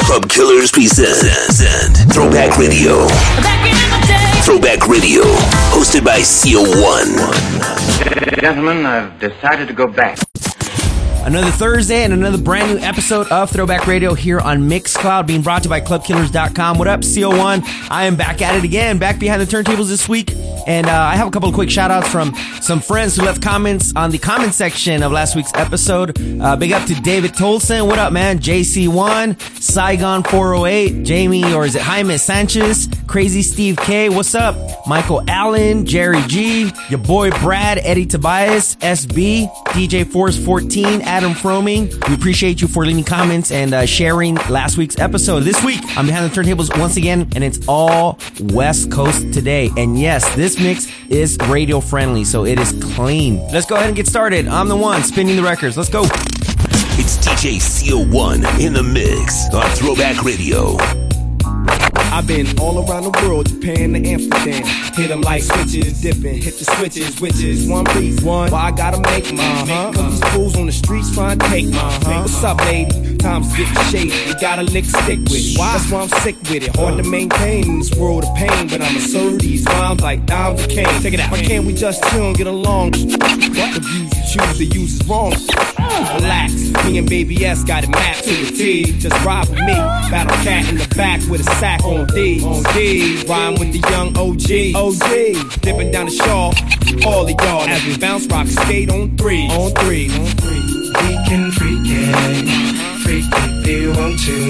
Club Killers present Throwback Radio. Throwback Radio, hosted by CO1. Gentlemen, I've decided to go back. Another Thursday and another brand new episode of Throwback Radio here on Mixcloud, being brought to you by ClubKillers.com. What up, CO1? I am back at it again, back behind the turntables this week. And uh, I have a couple of quick shout outs from some friends who left comments on the comment section of last week's episode. Uh, big up to David Tolson. What up, man? JC1, Saigon 408, Jamie, or is it Jaime Sanchez, Crazy Steve K. What's up? Michael Allen, Jerry G, your boy Brad, Eddie Tobias, SB, DJ Force 14, Adam Froming. We appreciate you for leaving comments and uh, sharing last week's episode. This week, I'm behind the turntables once again, and it's all West Coast today. And yes, this mix is radio friendly, so it is clean. Let's go ahead and get started. I'm the one spinning the records. Let's go. It's DJ CO1 in the mix on Throwback Radio. I've been all around the world, Japan to Amsterdam. Hit them like switches, dipping, hit the switches, witches. One beat, one. Why I gotta make my uh-huh. Cause these fools on the streets trying to take my uh-huh. What's up, lady? Times getting shady. You gotta lick stick with it. Why? That's why I'm sick with it. Hard to maintain in this world of pain, but I'ma serve these rhymes like dimes of cane. Check it out. Why can't we just chill and get along? What the views you choose to use is wrong. Relax. Me and Baby S got it mapped to the T. Just ride with me. Battle cat in the back with a sack on D. On D. Rhyme with the young OG. OG. Dipping down the shawl. All of y'all as we bounce, rock, skate on three. On three. On three. We can freak it freak if you want to,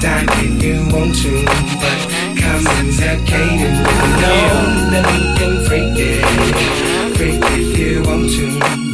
die if you want to, but come and suffocate and know that we can freak it, freak if you want to,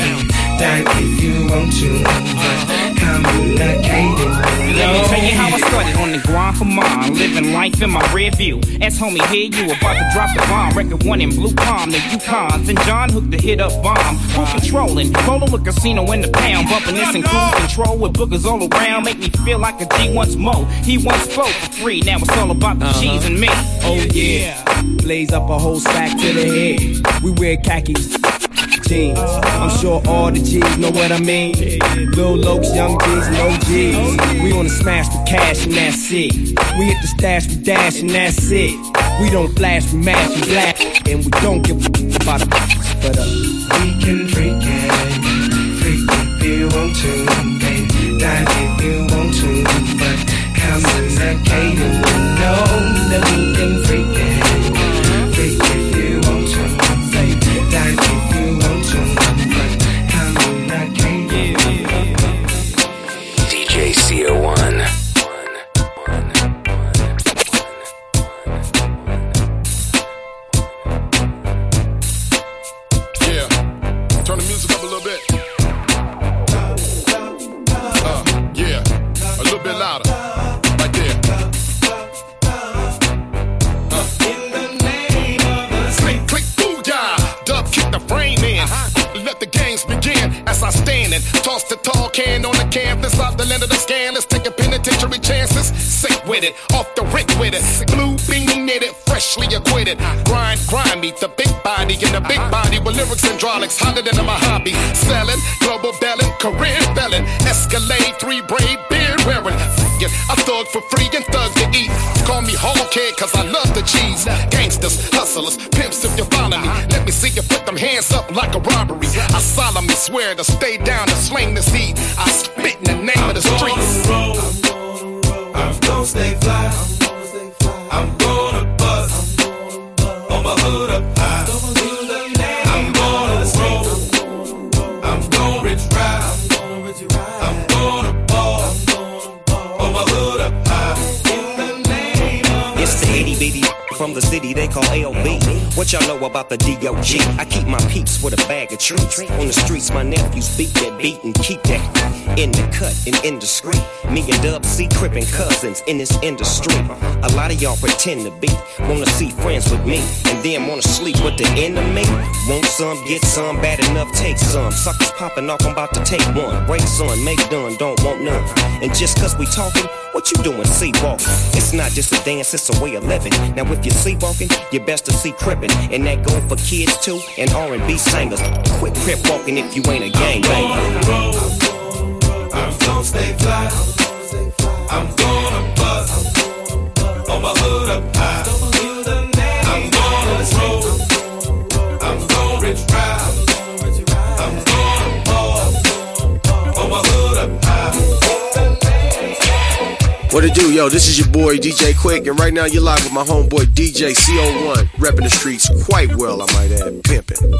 die if you want to, but come and suffocate and let me tell you how I started on the grind for mine. Living life in my rear view. As homie, here you about to drop the bomb. Record one in Blue Palm, the Yukons. And John hooked the hit up bomb. Full controlling. Roll a casino in the pound. Bumping this in cruise control with boogers all around. Make me feel like a G once more. He once spoke for free. Now it's all about the uh-huh. cheese and me. Oh yeah. Blaze up a whole stack to the head. We wear khakis jeans. I'm sure all the G's know what I mean. Lil Lokes, young G's, no G's. We wanna smash the cash and that's it. We hit the stash, we dash and that's it. We don't flash, we mash, we black, and we don't give a about the but uh. We can freak it, freak if you want to. Die if you want to, but come in the cave know that we cause I love the cheese. Gangsters, hustlers, pimps if you follow me. Let me see you put them hands up like a robbery. I solemnly swear to stay down and sling this heat. I about the DOG? I keep my peeps with a bag of treats. On the streets, my nephews beat that beat and keep that in the cut and indiscreet. Me and Dub C crippin' cousins in this industry. A lot of y'all pretend to be, wanna see friends with me, and then wanna sleep with the enemy. Want some, get some, bad enough, take some. Suckers popping off, I'm about to take one. Break son, make done, don't want none. And just cause we talking, what you doing sleepwalking? It's not just a dance, it's a way of living. Now if you're sleepwalking, you best to sleep crippin'. And that goes for kids too and R&B singers. Quit crip walking if you ain't a gangbanger. I'm gonna roll. I'm gonna stay fly. I'm gonna bust on my hood up high. What it do, yo? This is your boy DJ Quik, and right now you're live with my homeboy DJ CO1, repping the streets quite well, I might add, pimping.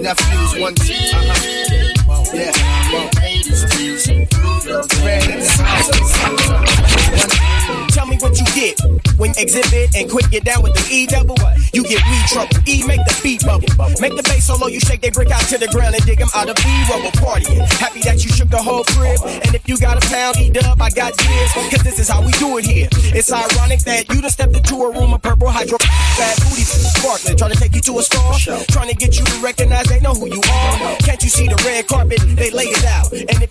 Nephews, one, two, uh-huh. Yeah, Tell me what you get when Xzibit and Quik get down with the E double. You get weed trouble. E make the beat bubble. Make the bass solo, you shake they brick out to the ground and dig them out of B rubble partying. Happy that you shook the whole crib. And if you got a pound, E dub, I got this. Cause this is how we do it here. It's ironic that you done stepped into a room of purple hydro. Bad booty sparkling. Trying to take you to a store. Trying to get you to recognize they know who you are. Can't you see the red carpet? They lay it out. And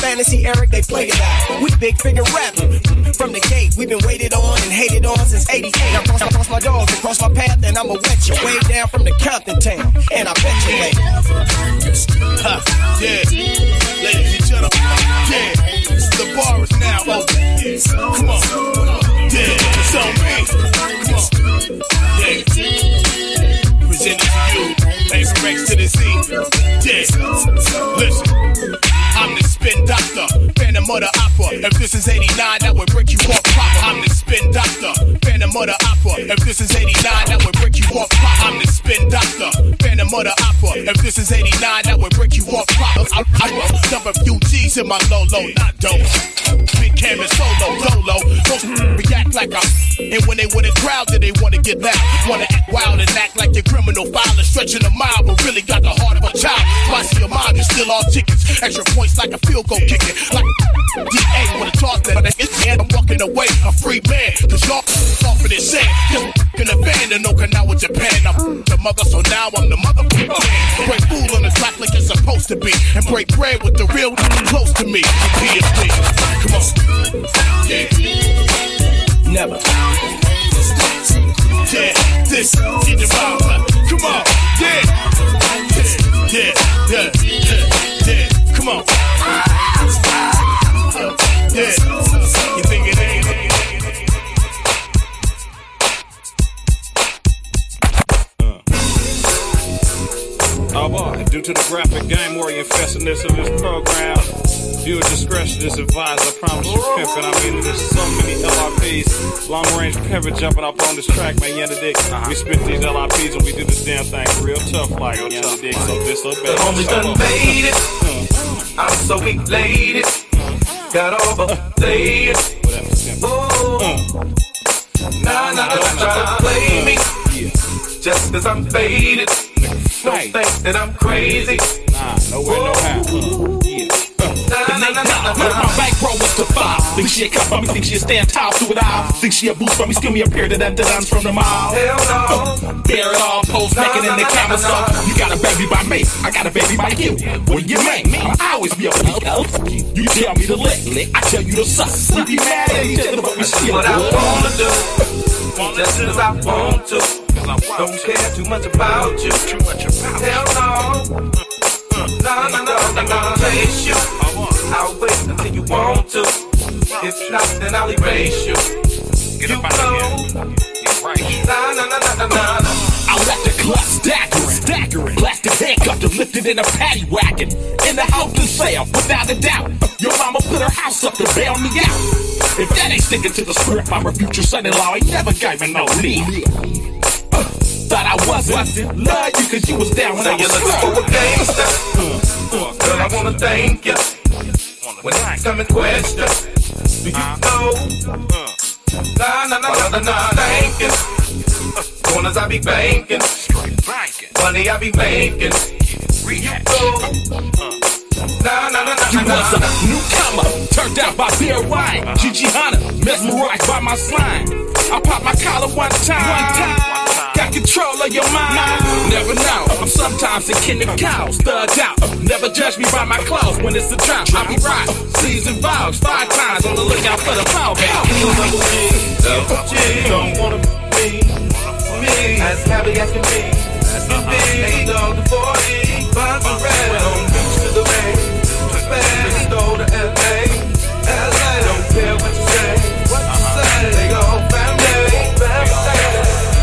fantasy, Eric, they play it out. We big figure rapping. From the gate, we've been waited on and hated on since 88. I cross, I cross my dogs and cross my path, and I'ma wet you way down from the Compton town. And I bet you ain't. Huh, yeah. Ladies and gentlemen, yeah. The bar is now open. Come on. Yeah, it's on me. Come on. Yeah. Presented to you. A from X to the Z. Yeah. Listen. The opera. If this is 89, that would break you off pop. I'm the spin doctor, phantom of the opera. If this is 89, that would break you off pop. I'm the spin doctor, phantom of the opera. If this is 89, that would break you off pop. I, I, I a few G's in my low low, not dope. Big cam and solo, dolo. Don't react like I'm. And when they with a crowd, then they wanna get loud. Wanna act wild and act like your criminal filer, stretching a mile, but really got the heart of a child. Spicy your mind, you still all tickets. Extra points like a field goal kicking. Like DA with a toss that, it's the end. I'm walking away, a free man. Cause y'all off of this sand. Just in the van in Okinawa, Japan. I'm the mother, so now I'm the mother. Break fool on the track like it's supposed to be. And break bread with the real close to me. PSD. Come on. Yeah. Never. Yeah, this is the vibe. Come on. Yeah. Yeah, yeah, yeah, yeah. Come on. To the graphic game warrior infestedness of this program, viewer discretion is advised. I promise you, pimpin'. I mean, there's so many LRPs, long range pimpin' jumping up on this track, man. You dig? We spit these LRPs and we do this damn thing real tough, like, you dig? So disobey. The homie done made it. Mm. I'm so elated. Got overplayed. Ooh. Mm. Nah, nah, don't try to play me. Mm. Just cause I'm faded. Don't think that I'm crazy. Nah, nowhere, no how. Nah, nah, nah, nah, nah. my bankroll was to five. Think she a cut from me, think she a stand tall to it all. Think she a boost from me, skill me a pair of them dons from the mall. Hell no. Bear it all, post making in the comments up. You got a baby by me, I got a baby by you. When you make me, I always be a oh, oh. You tell me to lick, I tell you to suck. We be mad at each other, but we still What I wanna do. Just cause I want to. Don't care too much about you. Hell no. Mm, mm, mm. Nah, nah, nah, nah, nah, chase you. I'll wait until you want to. If not, then I'll erase you. You know. Nah, nah, nah, nah, nah, nah. I'll let the clutch staggering, staggering. Plastic handcuffed and lifted in a paddy wagon. In the house to sale, without a doubt. Your mama put her house up to bail me out. If that ain't sticking to the script, I'm a future son-in-law. Ain't never gave me no leave. Thought I wasn't. Love you cause you was down when Say I was looking for a gangster. Girl, I wanna thank you. When it's come in question, do you uh-huh. know? Nah, nah, nah, nah, nah, nah, thank you. Corners I be banking. Money I be making. You know? Uh-huh. Nah, nah, nah, nah, You nah, was a newcomer, turned out by beer wine. Uh-huh. Gigi Hunter, mesmerized by my slime. I popped my collar one time. Got control of your mind. Never know. I'm sometimes akin of cows, thugged out. Never judge me by my clothes when it's a drop. I be right. Season vows, five times on the lookout for the ball Double G, double G, don't wanna be me. As happy as can be. As can be. Dog to 40. Bonds are red. On beach to the bay.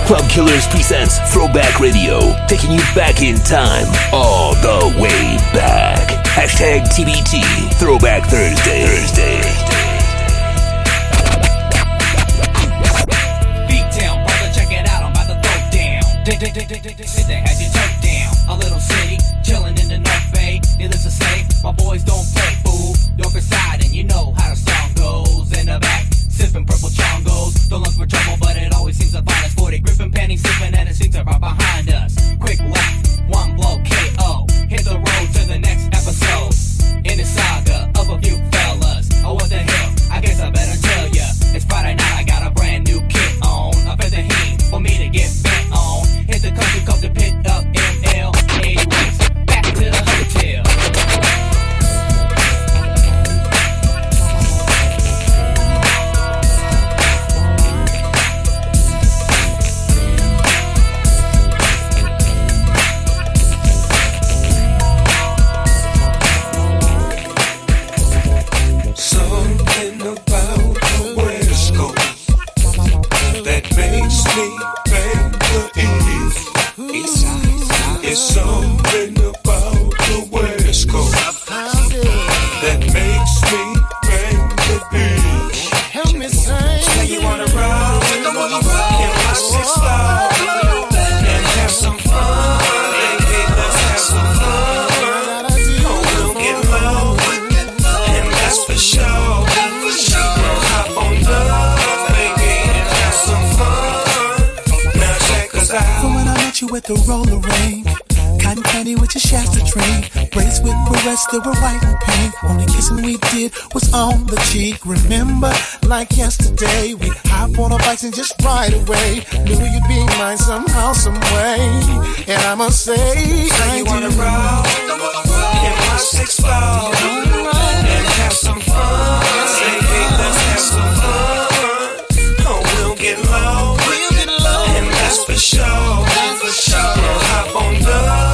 Family. Killers presents Throwback Radio, taking you back in time, all the way back. Hashtag TBT, Throwback Thursday. Thursday. Beat down, brother, check it out, I'm about to throw down. They, had you turned down. A little city, chilling in the North Bay. Needless to say, my boys don't white and. Only kissing we did was on the cheek. Remember, like yesterday, we hop on our bikes and just ride away. Knew you'd be mine somehow, some way. And I must say, So I you wanna roll in my six ball and have some fun, baby. Let's have some fun. Oh, we'll get low, and that's for sure. We'll hop on love,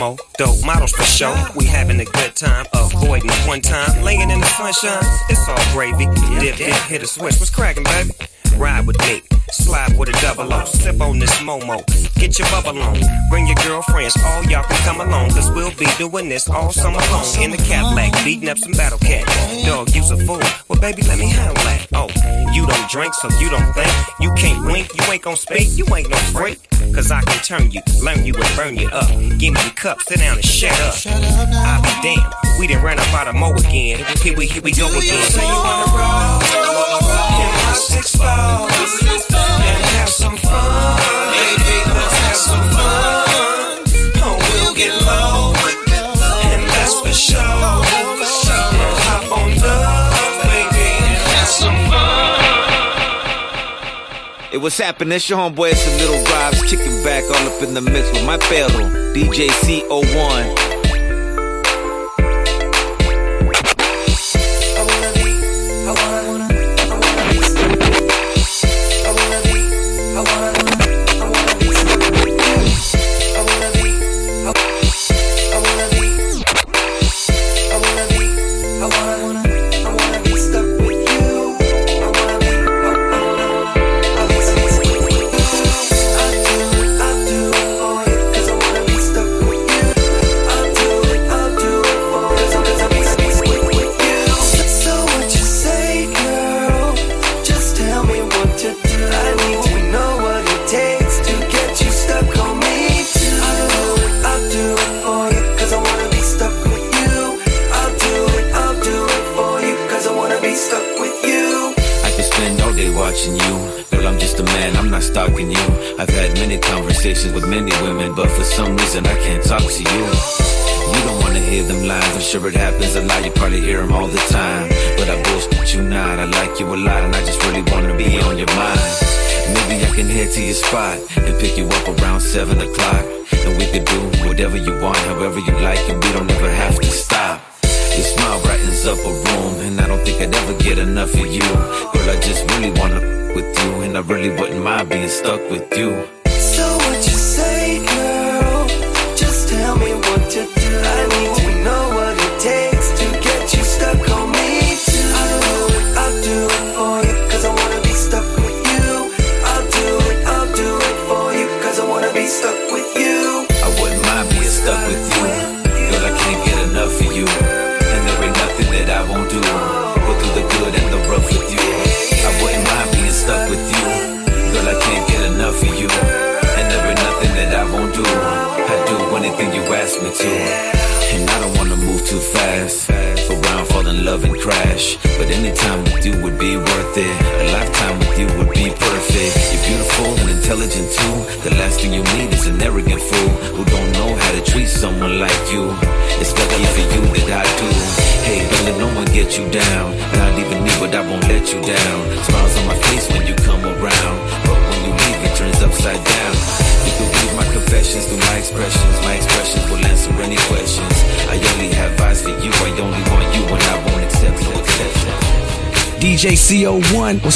more, dope models for show. We having a good time, avoiding one time, laying in the sunshine. It's all gravy. Dip, dip, hit a switch. What's cracking, baby? Ride with me, slide with a double O. Sip on this Momo, get your bubble on. Bring your girlfriends, all y'all can come along, cause we'll be doing this all summer long. In the Cadillac, beating up some battle cat. Dog, you's a fool. Well, baby, let me handle that. Oh, you don't drink, so you don't think. You can't wink, you ain't gon' speak, you ain't no freak. Cause I can turn you, learn you, and burn you up. Give me your cup, sit down and shut up. I'll be damned, we done ran up out of Mo again. Here we, here we go again. So you wanna roll in my six ball and have some fun, baby. Let's and have some fun. Hey, what's happening? It's your homeboy, it's the Little Vibes, kicking back all up in the mix with my perro, DJ CO1.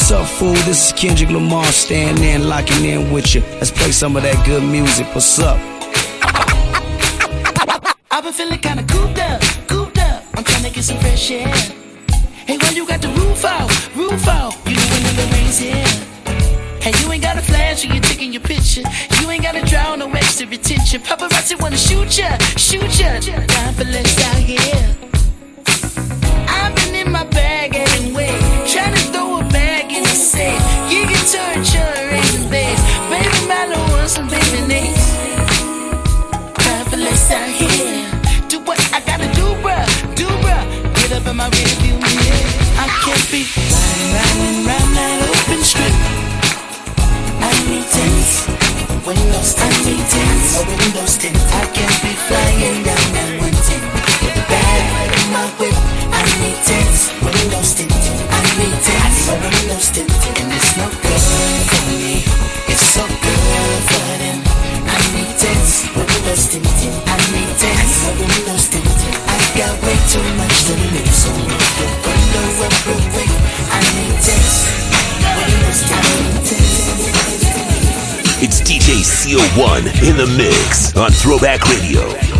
What's up, fool? This is Kendrick Lamar standing and locking in with you. Let's play some of that good music. What's up? I've been feeling kinda cooped up, cooped up. I'm trying to get some fresh air. Hey, when you got the roof out, roof out, you know when the rain's here. Hey, you ain't got a flash when you're taking your picture. You ain't gotta draw no extra attention. Paparazzi wanna shoot ya, shoot ya. Time for less out here. It's DJ CO1 in the mix on Throwback Radio.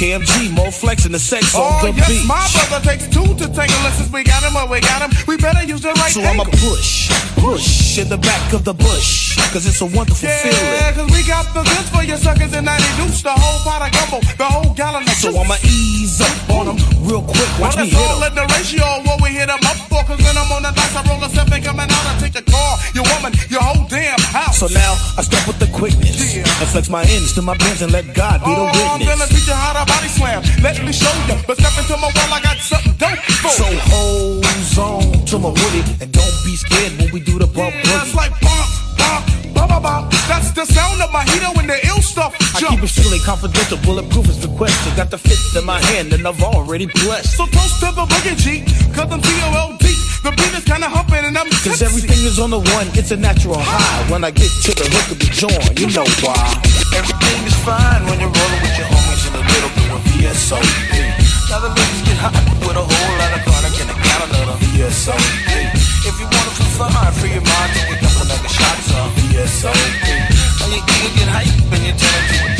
Cause it's me, KMG, Mo Flex and the sex on Oh, the yes, beach. my brother takes two to tangle. And since we got him, well, we got him. We better use the right So I'ma push, push in the back of the bush, cause it's a wonderful feeling. Yeah, cause we got the goods for your suckers and I reduce the whole pot of gumbo, the whole gallon of So juice. I'ma ease up on them real quick, watch well, me hit all 'em. in the ratio what we hit 'em up for. Cause when I'm on the dice, I roll a seven coming out. I take your car, your woman, your whole damn house. So now I step with the quickness and flex my ends to my bends and let God be the Oh, I'm gonna teach you how to body slam. Let me show you. But step into my wall, I got something dope for So hold on to my woody and don't be scared when we do the bump Yeah, boogie. like bump, bump, bump, bump, bump. That's the sound of my heater when the ill stuff I jump. keep it strictly confidential, bulletproof is requested. Got the fit in my hand and I've already blessed. So toast to the boogie G, cause I'm T-O-L-D. The beat is kinda humping and I'm Cause tipsy. everything is on the one, it's a natural high. When I get to the hook of the joint, you know why. Everything is fine when you're rolling with your homies in a little bit of VSOP. Now the ladies get hot with a whole lot of chronic and a gallon of VSOP. If you want to feel fine, free your mind, take a couple mega shots of VSOP. Now you can get hype and you turn into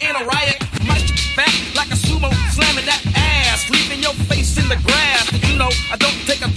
in a riot. Might back like a sumo, slamming that ass, leaving your face in the grass. You know, I don't take a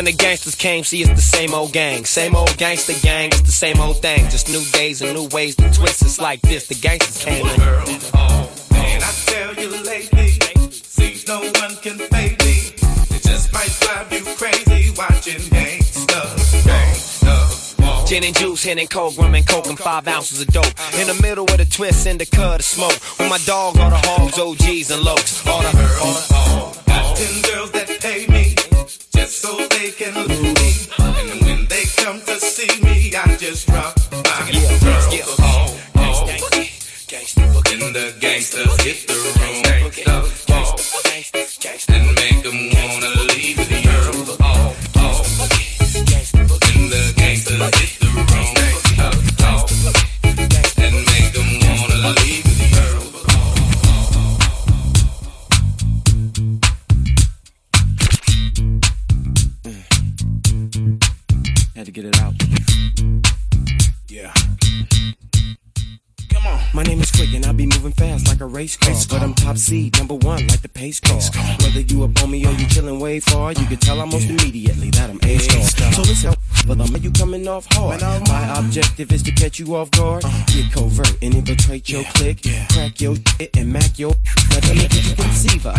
When the gangsters came, see it's the same old gang. Same old gangster gang, it's the same old thing. Just new days and new ways to twist. It's like this, the gangsters came in. And I tell you lately, seems no one can fade me. It just might drive you crazy watching gangsta, gangsta. Gin and juice, and coke, rum and coke, and five ounces of dope. In the middle with a twist and the cut of smoke. With my dog, all the hogs, OGs, and lokes. All the, all the, Got ten girls that pay me just so they can look me. And when they come to see me, I just drop my girls. yeah. Oh. And the gangsters hit the room. Gangsta ball. And make them you off guard, get covert and infiltrate your clique, crack your shit and mac your. Now tell me you conceive her?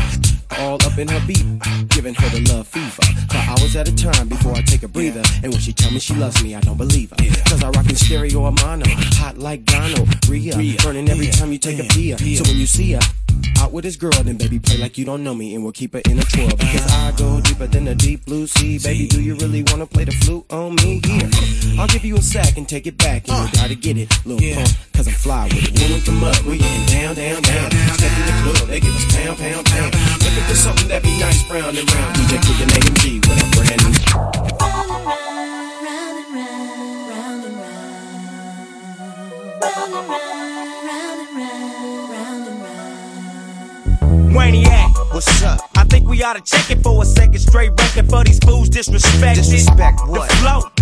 All up in her beat, giving her the love fever. For hours at a time before I take a breather. And when she tell me she loves me, I don't believe her. Cause I rock in stereo or mono, hot like Dono, Rhea, burning every time you take a beer. So when you see her, out with his girl, then baby play like you don't know me and we'll keep her in a twirl. Because I go deeper than the deep blue sea. Baby, do you really wanna play the flute on me? Here, I'll give you a sack and take it back. And uh. you gotta get it, little pump, cause I'm fly with it. When we come up, we getting down, down, down. Step in the club, they give us pound, pound, pound. Looking for something that be nice, brown and round. DJ Quik and AMG with a brand new. Round and round, round and round, round and round, round and round. Wayniac, what's up? I think we ought to check it for a second straight record for these fools disrespected. Disrespect what? The flow.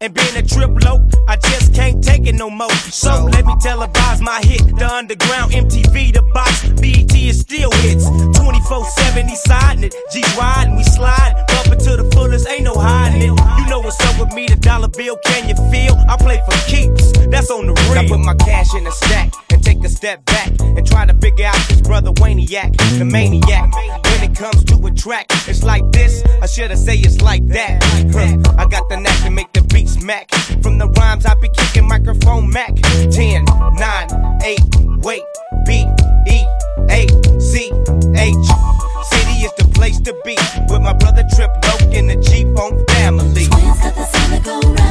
And being a trip low, I just can't take it no more. So let me televise my hit. The underground MTV, the box, BET is still hits. 24 7, he siding it. G riding, we slide. Bumping to the fullest, ain't no hiding it. You know what's up with me, the dollar bill, can you feel? I play for keeps, that's on the real. I put my cash in a stack and take a step back and try to figure out this brother Wayniac, the maniac. Comes to a track, it's like this, I shoulda say it's like that. I got the knack to make the beat smack. From the rhymes I be kicking microphone Mac. 10, 9, 8, wait, B, E, A, C, H. City is the place to be with my brother Tripp Locc in the G Funk family. Twins got We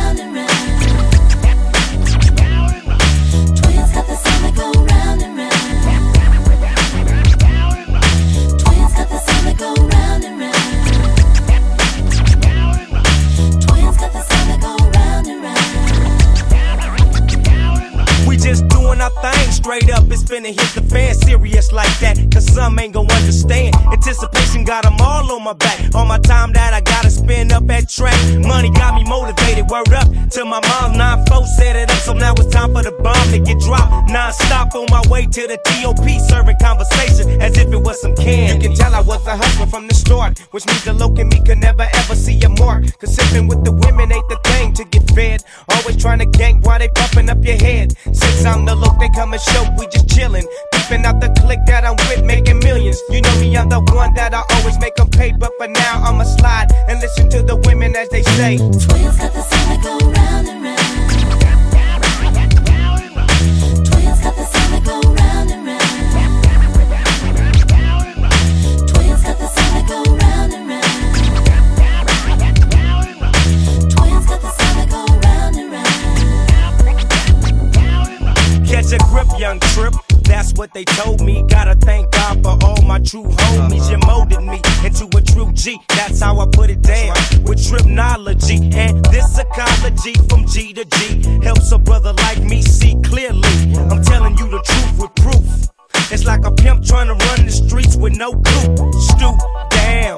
doing our thing straight up. It's finna hit the fan serious like that. Cause some ain't gon' understand. Anticipation got 'em all on my back. All my time that I gotta spend up at track. Money got me motivated. Word up till my mom 9-4 set it up. So now it's time for the bomb to get dropped. Non-stop on my way to the TOP. Serving some. You can tell I was a hustler from the start. Which means the loc and me could never ever see a mark. Cause sipping with the women ain't the thing to get fed. Always trying to gank while they pumping up your head. Since I'm the loc, they come and show we just chillin'. Peeping out the click that I'm with, making millions. You know me, I'm the one that I always make them pay. But for now, I'ma slide and listen to the women as they say. Twins got the sound what they told me. Gotta thank God for all my true homies. You molded me into a true G. That's how I put it down with tripnology and this ecology from G to G helps a brother like me see clearly. I'm telling you the truth with proof. It's like a pimp trying to run the streets with no coupe. Stoop down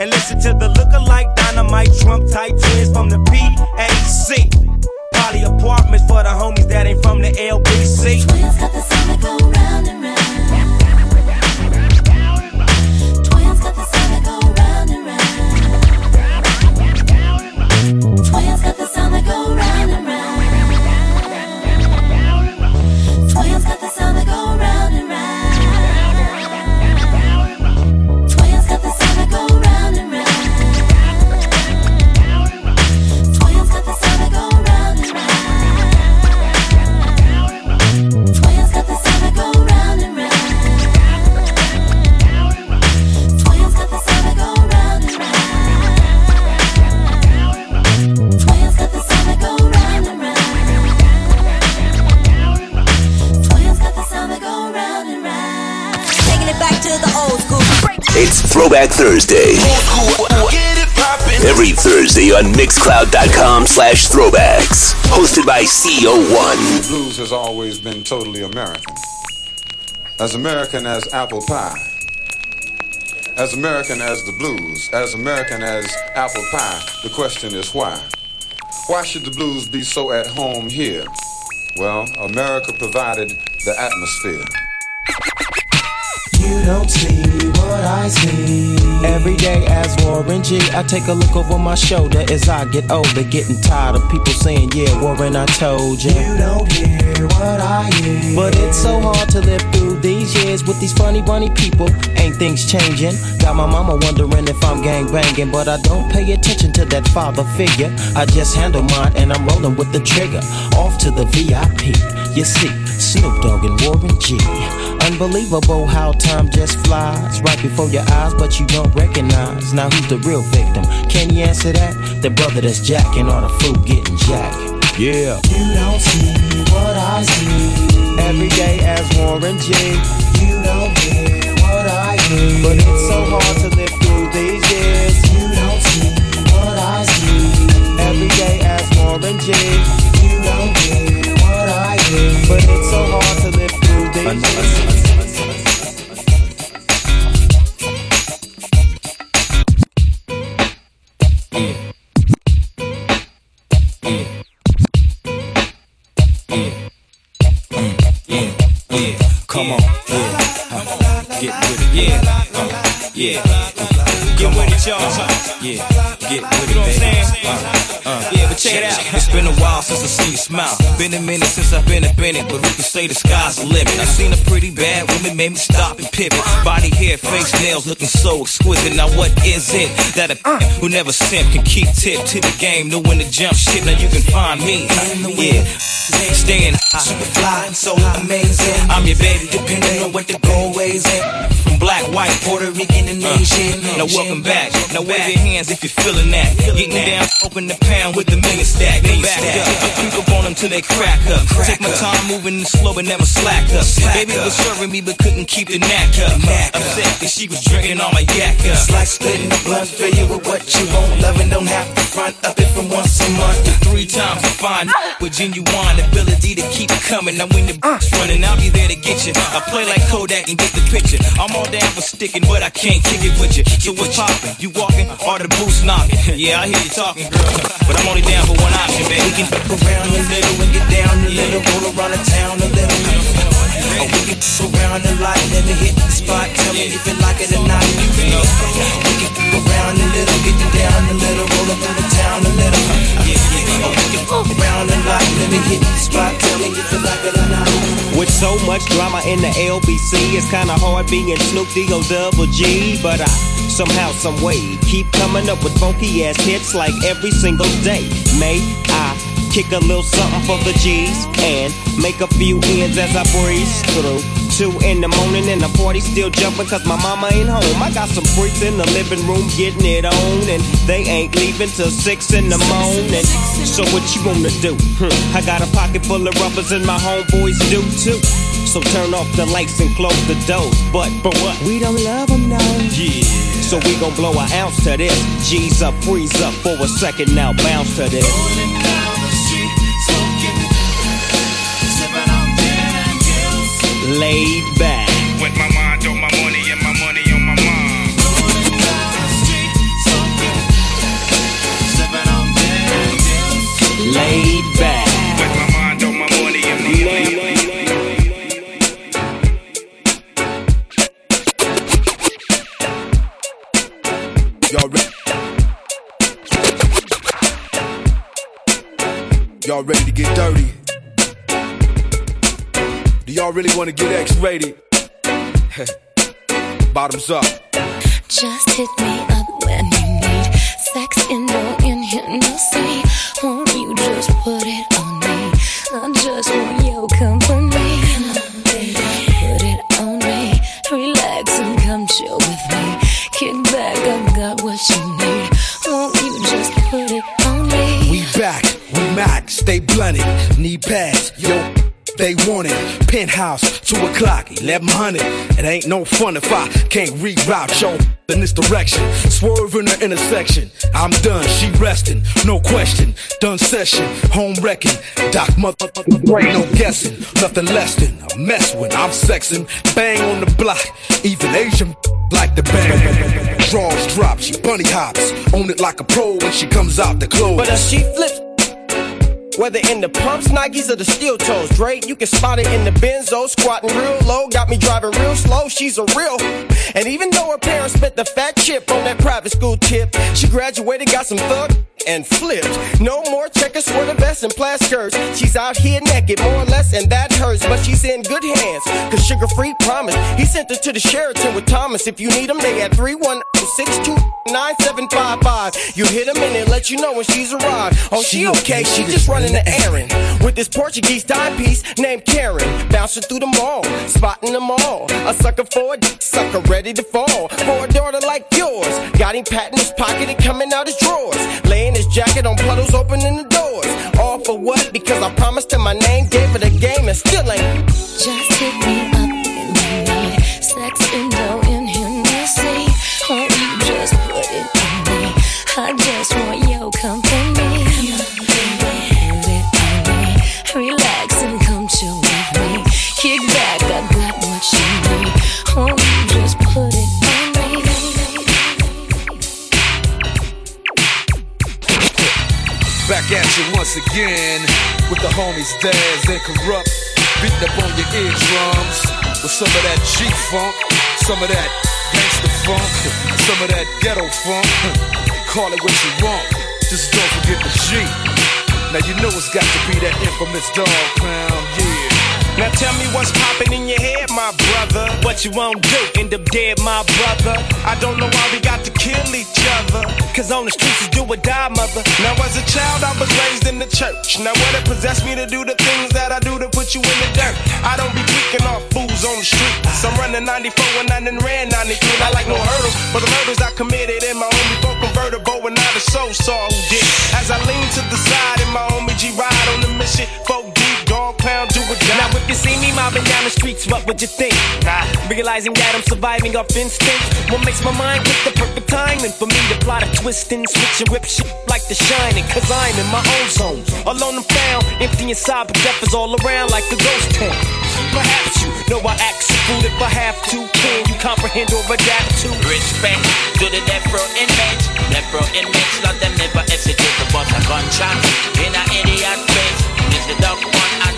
and listen to the lookalike dynamite Trump type twins from the PAC. Apartments for the homies that ain't from the LBC. Twins got the that go round Throwback Thursday. Every Thursday on Mixcloud.com slash throwbacks. Hosted by CO1. Blues has always been totally American. As American as apple pie. As American as the blues. As American as apple pie. The question is why? Why should the blues be so at home here? Well, America provided the atmosphere. You don't see what I see. Every day as Warren G, I take a look over my shoulder as I get older, getting tired of people saying, Yeah, Warren, I told you. You don't hear what I hear. But it's so hard to live through these years with these funny, bunny people. Ain't things changing? Got my mama wondering if I'm gang banging, but I don't pay attention to that father figure. I just handle mine and I'm rolling with the trigger. Off to the VIP. You see, Snoop Dogg and Warren G. Unbelievable how time just flies right before your eyes, but you don't recognize. Now who's the real victim? Can you answer that? The brother that's jacking all the food getting jacked. Yeah. You don't see what I see. Every day as Warren G. You don't hear what I hear. But it's so hard to live through these years. You don't see what I see. Every day as Warren G. You don't hear hear. But it's so hard to live through these years. Come on, yeah. Uh, get with it, yeah. Uh, yeah. Get with it, y'all. Yeah, get with it, baby. Uh, uh, yeah, but check it out. It's been a while since I seen you smile. Been a minute since I've been a Bennett, but we can say the sky's the limit? I seen a pretty bad woman, made me stop and pivot. Body, hair, face, nails looking so exquisite. Now what is it that a who never simp can keep tip to the game, know when to jump shit? Now you can find me. Yeah, staying high, super fly, so amazing. I'm your baby, depending on what the goal weighs in. From black, white, Puerto Rican, and Asian. Now welcome back. Now wave your hands if you're feeling that. Getting down, open the pound with the million stack. Back up. I creep up on them till they crack up. Take my time moving slow and never slack up. Baby was serving me but couldn't keep the knack up. Upset that she was drinking all my yak up. It's like splitting the blunt, fill you with what you want. Loving don't have to front up it from once a month. to Three times to find with genuine ability to keep it coming. Now when the uh. beat's running, I'll be there to get you. I play like Kodak and get the picture. I'm all down for sticking, but I can't kick it with you. So what's poppin'? You walking or the boots knocking? Yeah, I hear you talking, girl, but I'm only down for one option, baby. We can fuck around a little and get down a little, roll around the town a little. Or we can fuck around the light, let me hit the spot. Tell me if you like it or not. We can fuck around a little, get down a little, roll through the town a little. Or we can fuck around the light, let me hit the spot. Tell me if you like it or not. With so much drama in the LBC, it's kinda hard being Snoop D-O double G. But I somehow, some way, keep coming up with funky ass hits like every single day. May I kick a little something for the G's and make a few ends as I breeze through. Two in the morning and the party still jumping cause my mama ain't home. I got some freaks in the living room getting it on and they ain't leaving till six in the morning. So what you gonna do? Hmm, I got a pocket full of rubbers and my homeboys do too. So So turn off the lights and close the doors. But, for what? We don't love them, no. Yeah. So we gon' blow an ounce to this. G's up, freeze up for a second now, bounce to this. Laid back. With my y'all really want to get X-rated? Bottoms up. Just hit me up when you need sex in no intimacy. Won't you just put it on me? I just want your company. baby. Put it on me. Relax and come chill with me. Kick back, I've got what you need. Won't you just put it on me? We back, we Mac, stay blunted, knee pads, yo. They want it. Penthouse, 2 o'clock, 1100. It ain't no fun if I can't reroute yo in this direction. Swerve in the intersection. I'm done, she resting, no question. Done session, home wrecking. Doc mother, no guessing. Nothing less than a mess when I'm sexing. Bang on the block, even Asian like the bang. Draws drop, she bunny hops. Own it like a pro when she comes out the clothes. But as she flips. Whether in the pumps, Nikes, or the steel toes, Drake, you can spot it in the benzo, squatting real low, got me driving real slow, she's a real. And even though her parents spent the fat chip on that private school tip, she graduated, got some thug and flipped. No more checkers, sweater vests, and plaid skirts. She's out here naked, more or less, and that hurts. But she's in good hands, cause Suga Free promise. He sent her to the Sheraton with Thomas. If you need him, they had 3 1 Six two nine seven five five. You hit a minute, let you know when she's arrived. Oh, she, okay, she just running the errand. With this Portuguese timepiece named Karen. Bouncing through the mall, spotting them all. A sucker for a dick sucker, ready to fall. For a daughter like yours. Got him pat in his pocket and coming out his drawers. Laying his jacket on puddles, opening the doors. All for what? Because I promised him my name, gave it a game, and still ain't. Just hit me once again with the homies Daz and Kurupt. Beating up on your eardrums with some of that G funk, some of that gangster funk, some of that ghetto funk. Call it what you want, just don't forget the G. Now you know it's got to be that infamous Dogg Pound, yeah. Now tell me what's popping in your head, my brother. What you won't do, end up dead, my brother. I don't know why we got to kill each other. Cause on the streets is do or die, mother. Now as a child, I was raised in the church. Now what it possessed me to do the things that I do to put you in the dirt. I don't be tweaking off fools on the street. I'm running 94 and I done ran 93. I like no hurdles, but the murders I committed in my own before convertible and not a soul saw who did. As I lean to the side in my homie G ride on the mission, folk pound, do or die. Now if you see me mobbing down the streets, what would you think? Nah, realizing that I'm surviving off instinct. What makes my mind pick the perfect timing for me to plot a twist and switch and rip shit like the shining? Cause I'm in my own zone. Alone I'm found, empty inside, but death is all around like a ghost town. Perhaps you know I act so fool if I have to. Can you comprehend or adapt to? Respect to the inmates. Death row inmates, let them never hesitate to bust a gunshot in an idiot face. It's the dark one and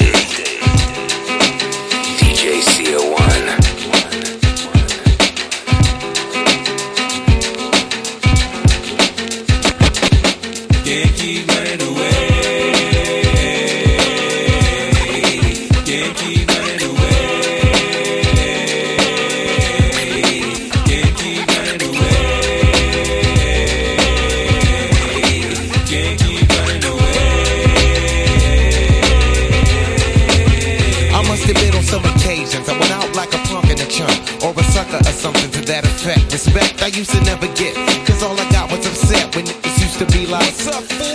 I used to never get, cause all I got was upset when it used to be like,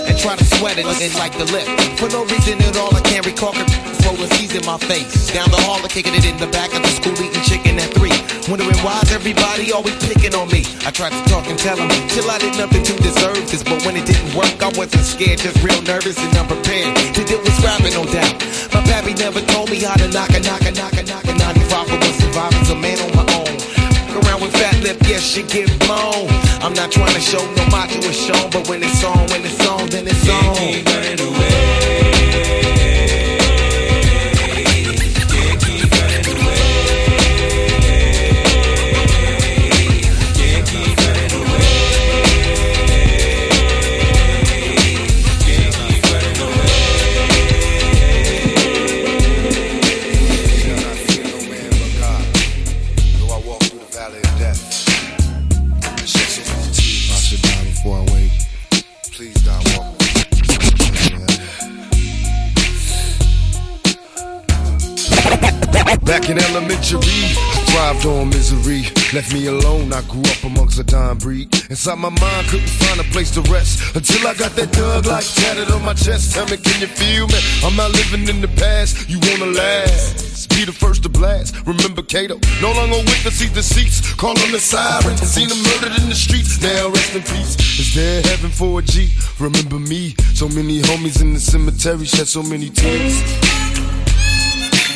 and try to sweat it and like the lip. For no reason at all, I can't recall rolling C's in my face. Down the hall, I'm kicking it in the back of the school, eating chicken at three. Wondering why's everybody always picking on me. I tried to talk and tell them, till I did nothing to deserve this. But when it didn't work, I wasn't scared, just real nervous and unprepared. To deal with scrapping, no doubt. My pappy never told me how to knock a knock a knock a knock a 95 for was surviving, as a man on my own. Around with fat yes, she get blown. I'm not trying to show no macho is shown, but when it's on, when it's on, then it's on. Back in elementary, I thrived on misery. Left me alone, I grew up amongst a dying breed. Inside my mind, couldn't find a place to rest. Until I got that dug like tatted on my chest. Tell me, can you feel me? I'm not living in the past, you wanna last. Be the first to blast. Remember Cato, no longer with the seat deceits. Call on the siren, seen him murdered in the streets. Now rest in peace. Is there heaven for a G? Remember me, so many homies in the cemetery shed so many tears.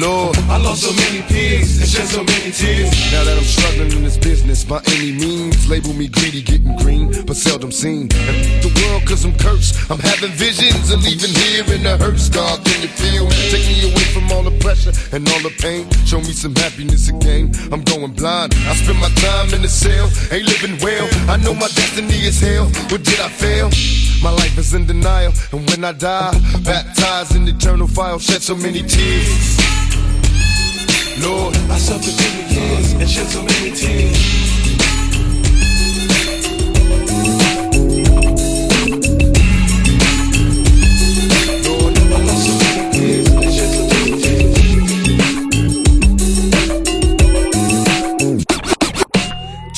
Lord, I lost so many pigs and shed so many tears. Now that I'm struggling in this business by any means, label me greedy, getting green, but seldom seen. And the world, cause I'm cursed. I'm having visions of leaving here in the hearse. God, can you feel me? Take me away from all the pressure and all the pain. Show me some happiness again. I'm going blind. I spend my time in the cell, ain't living well. I know my destiny is hell. What did I fail? My life is in denial, and when I die, baptized in eternal fire, shed so many tears. Lord, I suffered the years and shed so many tears.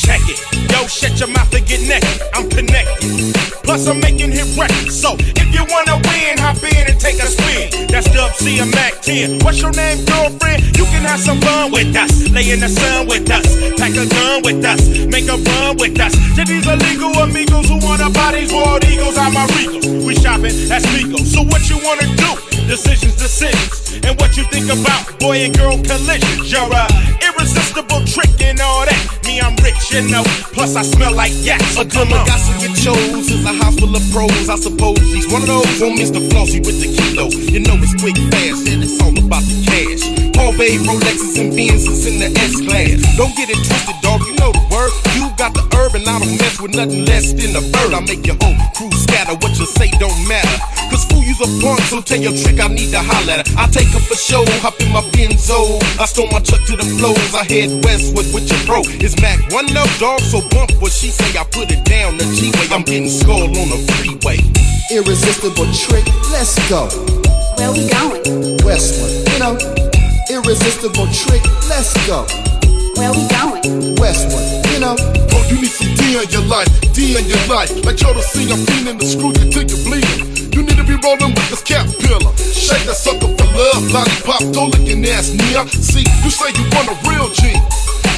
Many many your mouth and get naked. I'm connected. Plus, I'm making hit records. So, you wanna win, hop in and take a spin. That's Dub C and Mack 10. What's your name, girlfriend? You can have some fun with us. Lay in the sun with us. Pack a gun with us. Make a run with us. To these illegal amigos who wanna buy these world eagles, I'm a Regals. We shopping at Migos. So, what you wanna do? Decisions, decisions. And what you think about boy and girl collisions? You're a irresistible trick and all that. Me, I'm rich, you know. Plus, I smell like gas. So, come on. Gossip you chose is a house full of pros. I suppose he's one of those. Won't Mr. Flossy with the kilo. You know it's quick, fast, and it's all about the cash. Paul Bay, Rolexes, and Benzes in the S class. Don't get it twisted, dog. You know the word. You got the herb, and I don't mess with nothing less than a bird. I make your whole crew scatter. What you say don't matter. Cause fool, you's a punk, so tell your trick I need to holler at her. I take her for show, hop in my Benzo. I stole my truck to the flows. I head westward with your bro. It's Mac one up, dog, so bump what she say. I put it down the G-way. I'm getting skull on the freeway. Irresistible trick, let's go. Where we going? Westward, you know. Irresistible trick, let's go. Where we going? Westward, you know. Oh, you need some D in your life, D in your life. Like y'all to see, I'm feeling the screw you till you're bleeding. Rolling with this caterpillar. Shake that sucker for love, lollipop, don't look your ass near. See, you say you want a real G.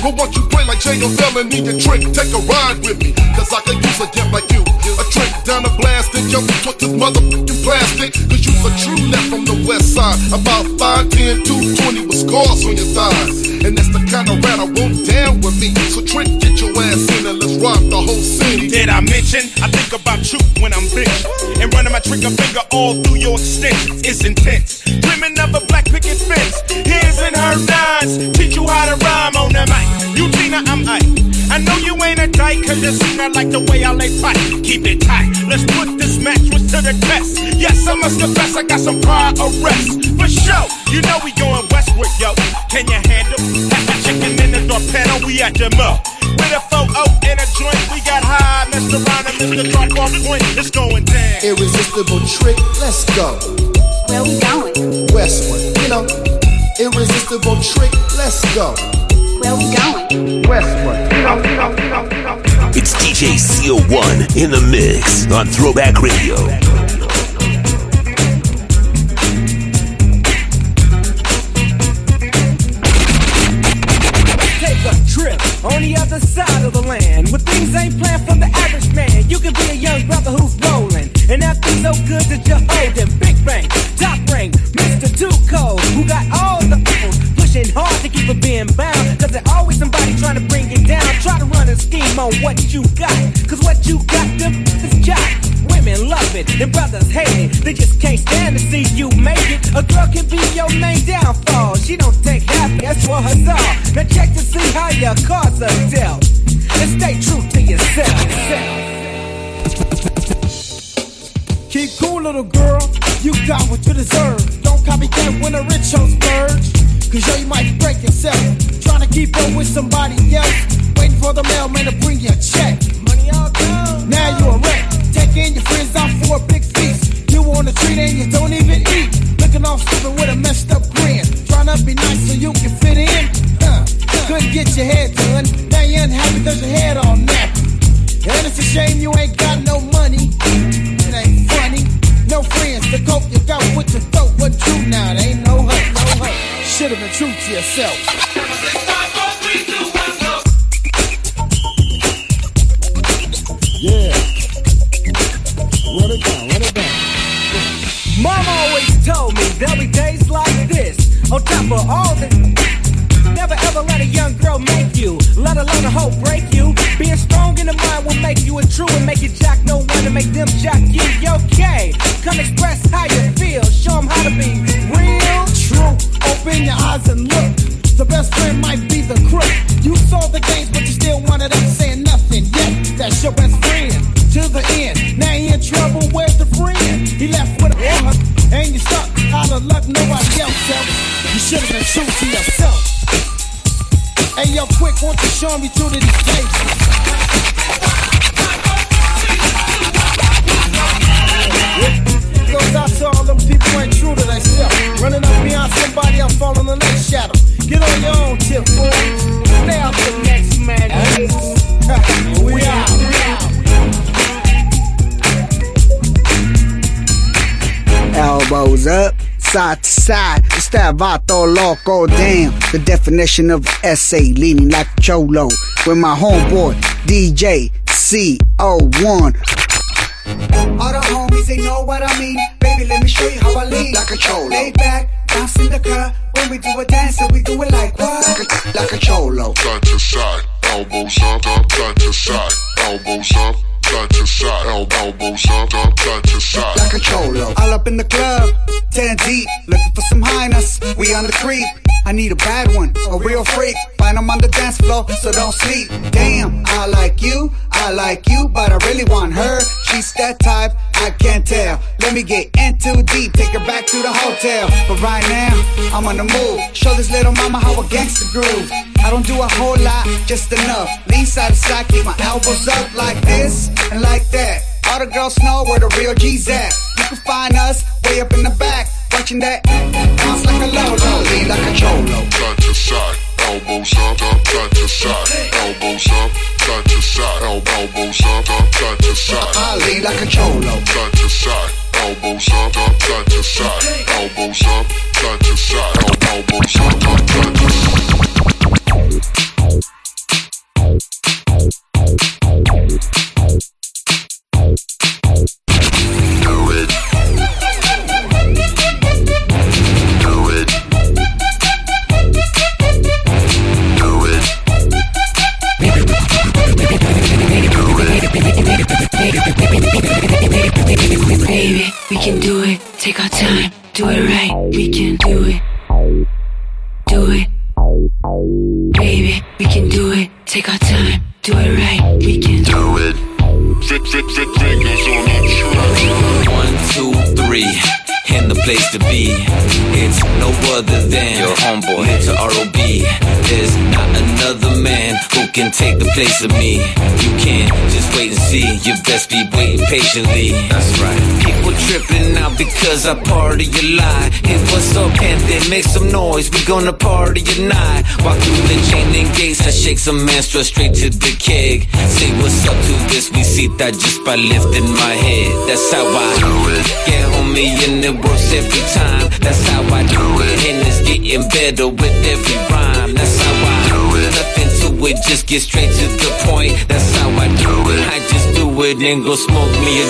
But won't you play like J.O.L. and need a trick? Take a ride with me, cause I can use a get like you. A trick down a blast and jump with this motherfucking plastic. Cause you's a true left from the west side. About 5'10, 220 with scars on your thighs. And that's the kind of rat I want down with me. So trick, get your ass in and let's rock the whole city. Did I mention? I think about you when I'm rich. And running my trigger finger all through your extensions. It's intense. Dreaming of a black picket fence. His and her nines. Teach you how to rhyme on the mic. You Tina, I'm Ike. I know you ain't a dyke, cause you seem not like the way I lay pipe. Keep it tight. Let's put this mattress to the test. Yes, I must confess, I got some prior arrests. For sure, you know we going westward, yo. Can you handle? Have a chicken in the door panel, we at the up. With a 4 oak in a joint. We got high, Mr. around and missed the drop off point. It's going down. Irresistible trick, let's go. Where we going? Westward, you know. Irresistible trick, let's go. Where we going? Westward. It's DJ CO1 in the mix on Throwback Radio. Take a trip on the other side of the land where things ain't planned for the average man. You can be a young brother who's rolling and that feel so good that you're holding. Big bang, top ring, Mr. Two Cold, who got all to keep it being bound. Cause there's always somebody trying to bring it down. Try to run a scheme on what you got. Cause what you got, them is jock. Women love it, and brothers hate it. They just can't stand to see you make it. A girl can be your main downfall. She don't take happiness for her doll. Now check to see how your cards are dealt. And stay true to yourself. Keep cool, little girl. You got what you deserve. Don't copycat when a rich hoe splurge. Cause yo, you might break yourself. Trying to keep up with somebody else. Waiting for the mailman to bring you a check. Money all gone. Now you a wreck. Taking your friends out for a big feast. You on the treat and you don't even eat. Looking off stupid with a messed up grin. Trying to be nice so you can fit in. Huh. Couldn't get your head done. Now you're unhappy cause your head all nappy. And it's a shame you ain't got no money. It ain't funny. No friends, to cope you got what your throat wasn't true now. There ain't no hope, no hope. Should've been true to yourself. Yeah. Run it down, run it down. Mom always told me there'll be days like this. On top of all the Never ever let a young girl make you, let alone a hoe break you. Being strong in the mind will make you a true and make you jack no one to make them jack you. Okay, come express how you feel. Show 'em how to be real. Eyes and look. The best friend might be the crook. You saw the games, but you still wanted up saying nothing. Yet, that's your best friend. To the end. Now he in trouble, where's the friend? He left with a woman, and you stuck out of luck, nobody else helps. You should have been true to yourself. Hey, yo, Quik, won't you show me to these days? Side to side. It's that vato loco, damn. The definition of essay, leaning like a cholo. With my homeboy, DJ CO1. All the homies, they know what I mean. Baby, let me show you how I lean. Like a cholo. Lay back, bounce in the car. When we do a dance, we do it like what? Like a, like a cholo. Side to side, elbows up, up, side to side, elbows up, side to side, el- elbows up, up, side to side. Like a cholo. All up in the club, 10 deep, looking for some highness. We on the creep. I need a bad one, a real freak. Find 'em on the dance floor, so don't sleep. Damn, I like you, I like you, but I really want her. She's that type, I can't tell. Let me get in too deep, take her back to the hotel. But right now, I'm on the move. Show this little mama how a gangster groove. I don't do a whole lot, just enough. Lean side to side, keep my elbows up like this and like that. All the girls know where the real G's at. You can find us way up in the back, watching that bounce like a low-low, lean like a cholo. Side to side, elbows up, up, side to side, elbows up, side to side, elbows up, up, side to side. I lean like a cholo. Side to side, elbows up, up, side to side, elbows up, side to side, elbows up, up, side to side. Do it. Take our time, do it right. We can do it. Do it. Baby, we can do it. Take our time, do it right. We can do it. One, two, three. In the place to be. It's no other than your homeboy, to ROB. There's not another man who can take the place of me. You can't just wait and see, you best be waiting patiently. That's right. People tripping out because I party a lie. Hey, what's up, Panther? Make some noise, we gonna party tonight. Walk through the chain and gates, I shake some mantra straight to the keg. Say what's up to this, we see that just by lifting my head. That's how I do it. Yeah, homie, and it every time. That's how I do it. And it's getting better with every rhyme. That's how I do it. Nothing to it, just get straight to the point. That's how I do it. I just do it and go smoke me a.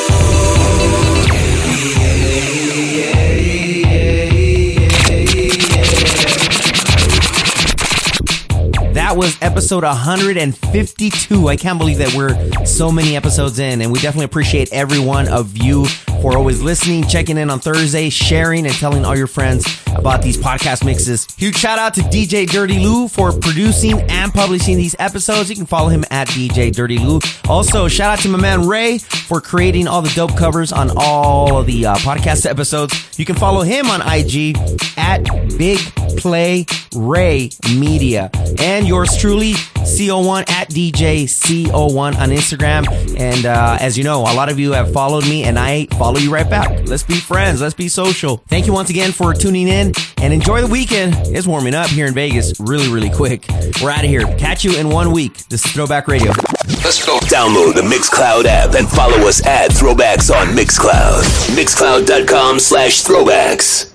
That was episode 152. I can't believe that we're so many episodes in, and we definitely appreciate every one of you for always listening, checking in on Thursday, sharing, and telling all your friends about these podcast mixes. Huge shout out to DJ Dirty Lou for producing and publishing these episodes. You can follow him at DJ Dirty Lou. Also, shout out to my man Ray for creating all the dope covers on all the uh, podcast episodes. You can follow him on IG at Big Play Ray Media. And yours truly, CO1 at DJ CO1 on Instagram. And uh, as you know, a lot of you have followed me and I follow you right back. Let's be friends. Let's be social. Thank you once again for tuning in and enjoy the weekend. It's warming up here in Vegas really, really quick. We're out of here. Catch you in one week. This is Throwback Radio. Let's go. Download the Mixcloud app and follow us at Throwbacks on Mixcloud. Mixcloud.com slash throwbacks.